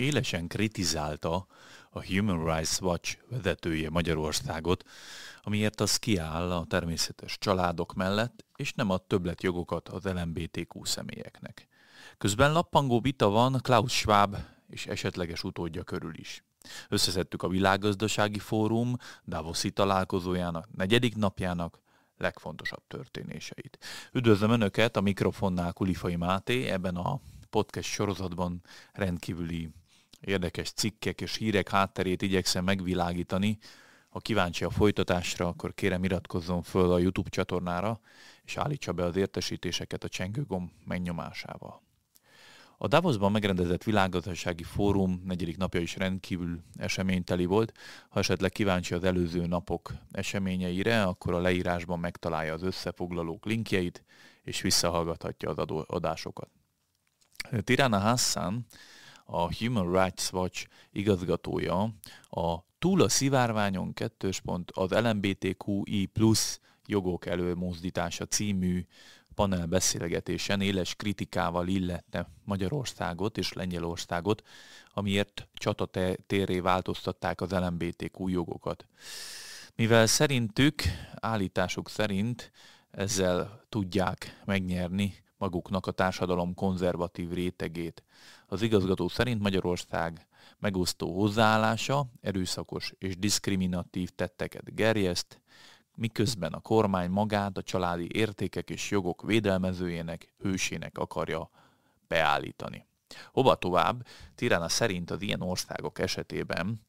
élesen kritizálta a Human Rights Watch vezetője Magyarországot, amiért az kiáll a természetes családok mellett, és nem ad többletjogokat az LMBTQ személyeknek. Közben lappangó vita van Klaus Schwab és esetleges utódja körül is. Összeszedtük a Világgazdasági Fórum Davoszi találkozójának negyedik napjának legfontosabb történéseit. Üdvözlöm Önöket, a mikrofonnál Kulifai Máté, ebben a podcast sorozatban rendkívüli érdekes cikkek és hírek hátterét igyekszem megvilágítani. Ha kíváncsi a folytatásra, akkor kérem iratkozzon föl a YouTube csatornára, és állítsa be az értesítéseket a csengőgomb megnyomásával. A Davosban megrendezett világgazdasági fórum negyedik napja is rendkívül eseményteli volt. Ha esetleg kíváncsi az előző napok eseményeire, akkor a leírásban megtalálja az összefoglalók linkjeit, és visszahallgathatja az adásokat. Tirana Hassan, a Human Rights Watch igazgatója, a Túl a szivárványon kettős pont az LMBTQI plusz jogok előmozdítása című panel beszélgetésen éles kritikával illette Magyarországot és Lengyelországot, amiért csatatérré változtatták az LMBTQ jogokat. Mivel szerintük, állításuk szerint ezzel tudják megnyerni maguknak a társadalom konzervatív rétegét. Az igazgató szerint Magyarország megosztó hozzáállása erőszakos és diszkriminatív tetteket gerjeszt, miközben a kormány magát a családi értékek és jogok védelmezőjének, hősének akarja beállítani. Hova tovább, Tirana szerint az ilyen országok esetében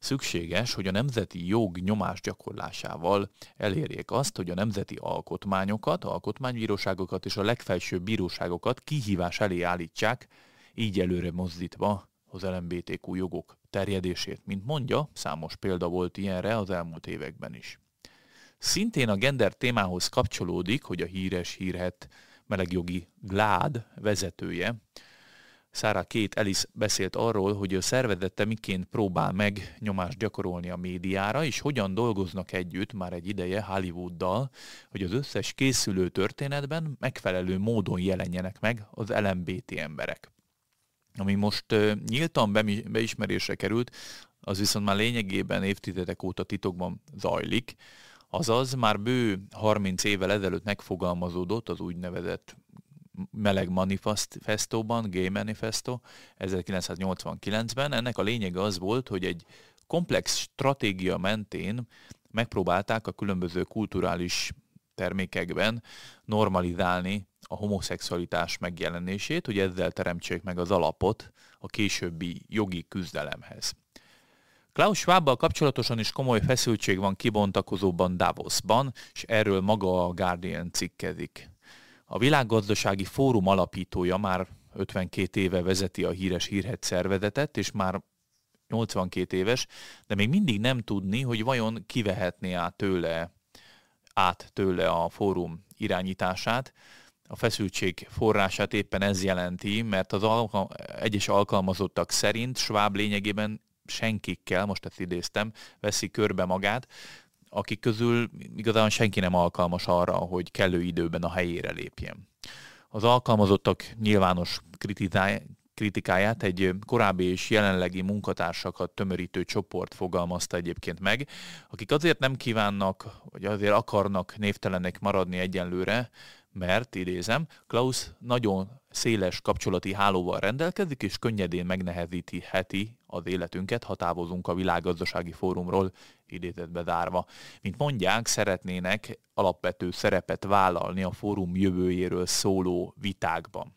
szükséges, hogy a nemzeti jog nyomás gyakorlásával elérjék azt, hogy a nemzeti alkotmányokat, alkotmánybíróságokat és a legfelsőbb bíróságokat kihívás elé állítsák, így előre mozdítva az LMBTQ jogok terjedését. Mint mondja, számos példa volt ilyenre az elmúlt években is. Szintén a gender témához kapcsolódik, hogy a híres hírhet melegjogi GLAD vezetője, Szára két Elis beszélt arról, hogy a szervezete miként próbál meg nyomást gyakorolni a médiára, és hogyan dolgoznak együtt már egy ideje Hollywooddal, hogy az összes készülő történetben megfelelő módon jelenjenek meg az LMBT emberek. Ami most nyíltan beismerésre került, az viszont már lényegében évtizedek óta titokban zajlik, Azaz már bő 30 évvel ezelőtt megfogalmazódott az úgynevezett meleg manifestóban, Gay Manifesto 1989-ben. Ennek a lényege az volt, hogy egy komplex stratégia mentén megpróbálták a különböző kulturális termékekben normalizálni a homoszexualitás megjelenését, hogy ezzel teremtsék meg az alapot a későbbi jogi küzdelemhez. Klaus Schwabbal kapcsolatosan is komoly feszültség van kibontakozóban Davosban, és erről maga a Guardian cikkezik. A világgazdasági fórum alapítója már 52 éve vezeti a híres hírhet szervezetet, és már 82 éves, de még mindig nem tudni, hogy vajon kivehetné át tőle, át tőle a fórum irányítását. A feszültség forrását éppen ez jelenti, mert az alka- egyes alkalmazottak szerint Schwab lényegében senkikkel, most ezt idéztem, veszi körbe magát, akik közül igazán senki nem alkalmas arra, hogy kellő időben a helyére lépjen. Az alkalmazottak nyilvános kritikáját egy korábbi és jelenlegi munkatársakat tömörítő csoport fogalmazta egyébként meg, akik azért nem kívánnak, vagy azért akarnak névtelenek maradni egyenlőre, mert, idézem, Klaus nagyon széles kapcsolati hálóval rendelkezik, és könnyedén megnehezítheti az életünket, ha távozunk a világgazdasági fórumról, idézetbe zárva. Mint mondják, szeretnének alapvető szerepet vállalni a fórum jövőjéről szóló vitákban.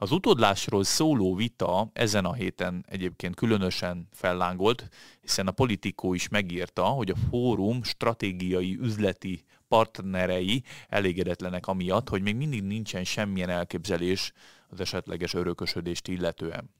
Az utódlásról szóló vita ezen a héten egyébként különösen fellángolt, hiszen a politikó is megírta, hogy a fórum stratégiai üzleti partnerei elégedetlenek amiatt, hogy még mindig nincsen semmilyen elképzelés az esetleges örökösödést illetően.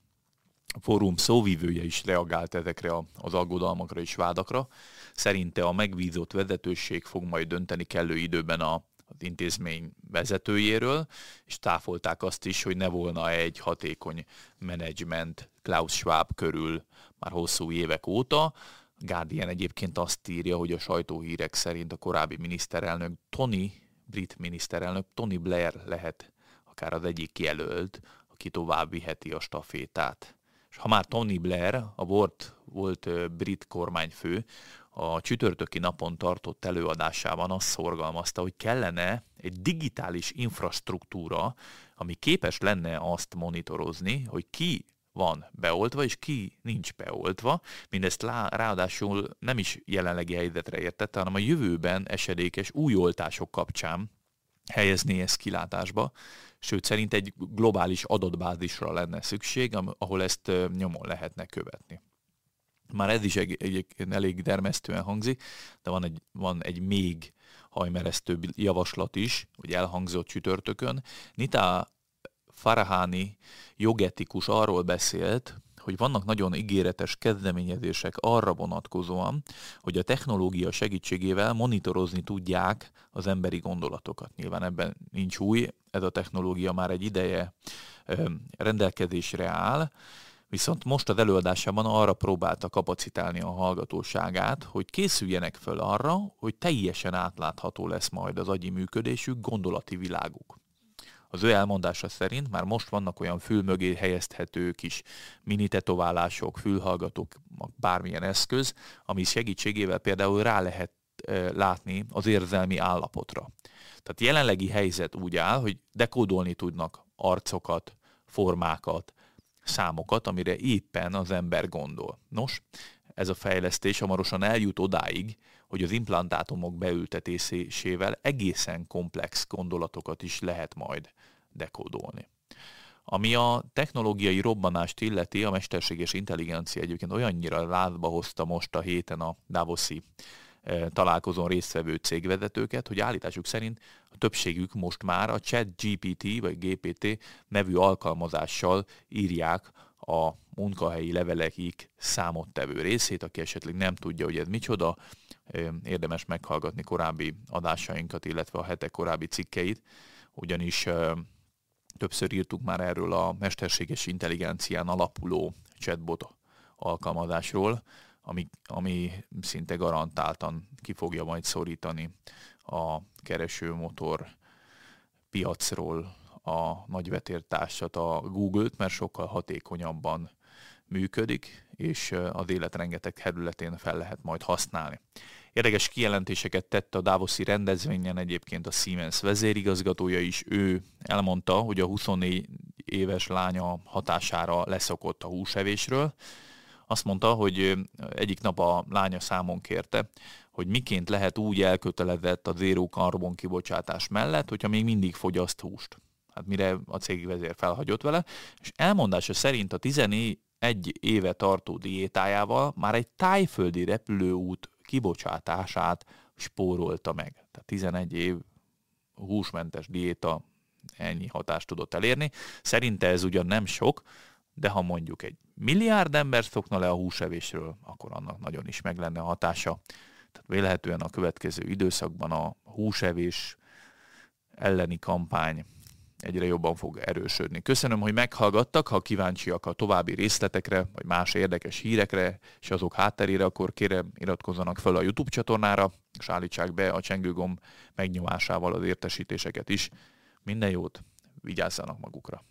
A fórum szóvívője is reagált ezekre az aggodalmakra és vádakra. Szerinte a megbízott vezetőség fog majd dönteni kellő időben a, intézmény vezetőjéről, és táfolták azt is, hogy ne volna egy hatékony menedzsment Klaus Schwab körül már hosszú évek óta, Guardian egyébként azt írja, hogy a sajtóhírek szerint a korábbi miniszterelnök Tony, brit miniszterelnök Tony Blair lehet akár az egyik kijelölt, aki tovább viheti a stafétát. Ha már Tony Blair, a volt, volt brit kormányfő, a csütörtöki napon tartott előadásában azt szorgalmazta, hogy kellene egy digitális infrastruktúra, ami képes lenne azt monitorozni, hogy ki van beoltva, és ki nincs beoltva. Mindezt ráadásul nem is jelenlegi helyzetre értette, hanem a jövőben esedékes új oltások kapcsán helyezni ezt kilátásba, sőt szerint egy globális adatbázisra lenne szükség, ahol ezt nyomon lehetne követni. Már ez is egy, egy, elég dermesztően hangzik, de van egy, van egy még hajmeresztőbb javaslat is, hogy elhangzott csütörtökön. Nita Farahani jogetikus arról beszélt, hogy vannak nagyon ígéretes kezdeményezések arra vonatkozóan, hogy a technológia segítségével monitorozni tudják az emberi gondolatokat. Nyilván ebben nincs új, ez a technológia már egy ideje rendelkezésre áll, Viszont most az előadásában arra próbálta kapacitálni a hallgatóságát, hogy készüljenek föl arra, hogy teljesen átlátható lesz majd az agyi működésük, gondolati világuk. Az ő elmondása szerint már most vannak olyan fül mögé helyezthető kis mini tetoválások, fülhallgatók, bármilyen eszköz, ami segítségével például rá lehet látni az érzelmi állapotra. Tehát jelenlegi helyzet úgy áll, hogy dekódolni tudnak arcokat, formákat, számokat, amire éppen az ember gondol. Nos, ez a fejlesztés hamarosan eljut odáig, hogy az implantátumok beültetésével egészen komplex gondolatokat is lehet majd dekódolni. Ami a technológiai robbanást illeti, a mesterséges intelligencia egyébként olyannyira lázba hozta most a héten a Davoszi e, találkozón résztvevő cégvezetőket, hogy állításuk szerint a többségük most már a Chat GPT vagy GPT nevű alkalmazással írják a munkahelyi levelekig számottevő részét, aki esetleg nem tudja, hogy ez micsoda, érdemes meghallgatni korábbi adásainkat, illetve a hetek korábbi cikkeit, ugyanis többször írtuk már erről a mesterséges intelligencián alapuló chatbot alkalmazásról, ami, ami szinte garantáltan ki fogja majd szorítani a keresőmotor piacról a nagyvetértársat, a Google-t, mert sokkal hatékonyabban működik, és az élet rengeteg területén fel lehet majd használni. Érdekes kijelentéseket tett a Davoszi rendezvényen egyébként a Siemens vezérigazgatója is. Ő elmondta, hogy a 24 éves lánya hatására leszokott a húsevésről. Azt mondta, hogy egyik nap a lánya számon kérte, hogy miként lehet úgy elkötelezett a zéró karbon kibocsátás mellett, hogyha még mindig fogyaszt húst. Hát mire a cégvezér felhagyott vele, és elmondása szerint a 11 éve tartó diétájával már egy tájföldi repülőút kibocsátását spórolta meg. Tehát 11 év húsmentes diéta ennyi hatást tudott elérni. Szerinte ez ugyan nem sok, de ha mondjuk egy milliárd ember szokna le a húsevésről, akkor annak nagyon is meg lenne a hatása. Tehát vélhetően a következő időszakban a húsevés elleni kampány egyre jobban fog erősödni. Köszönöm, hogy meghallgattak, ha kíváncsiak a további részletekre, vagy más érdekes hírekre, és azok hátterére, akkor kérem iratkozzanak fel a YouTube csatornára, és állítsák be a csengőgomb megnyomásával az értesítéseket is. Minden jót, vigyázzanak magukra!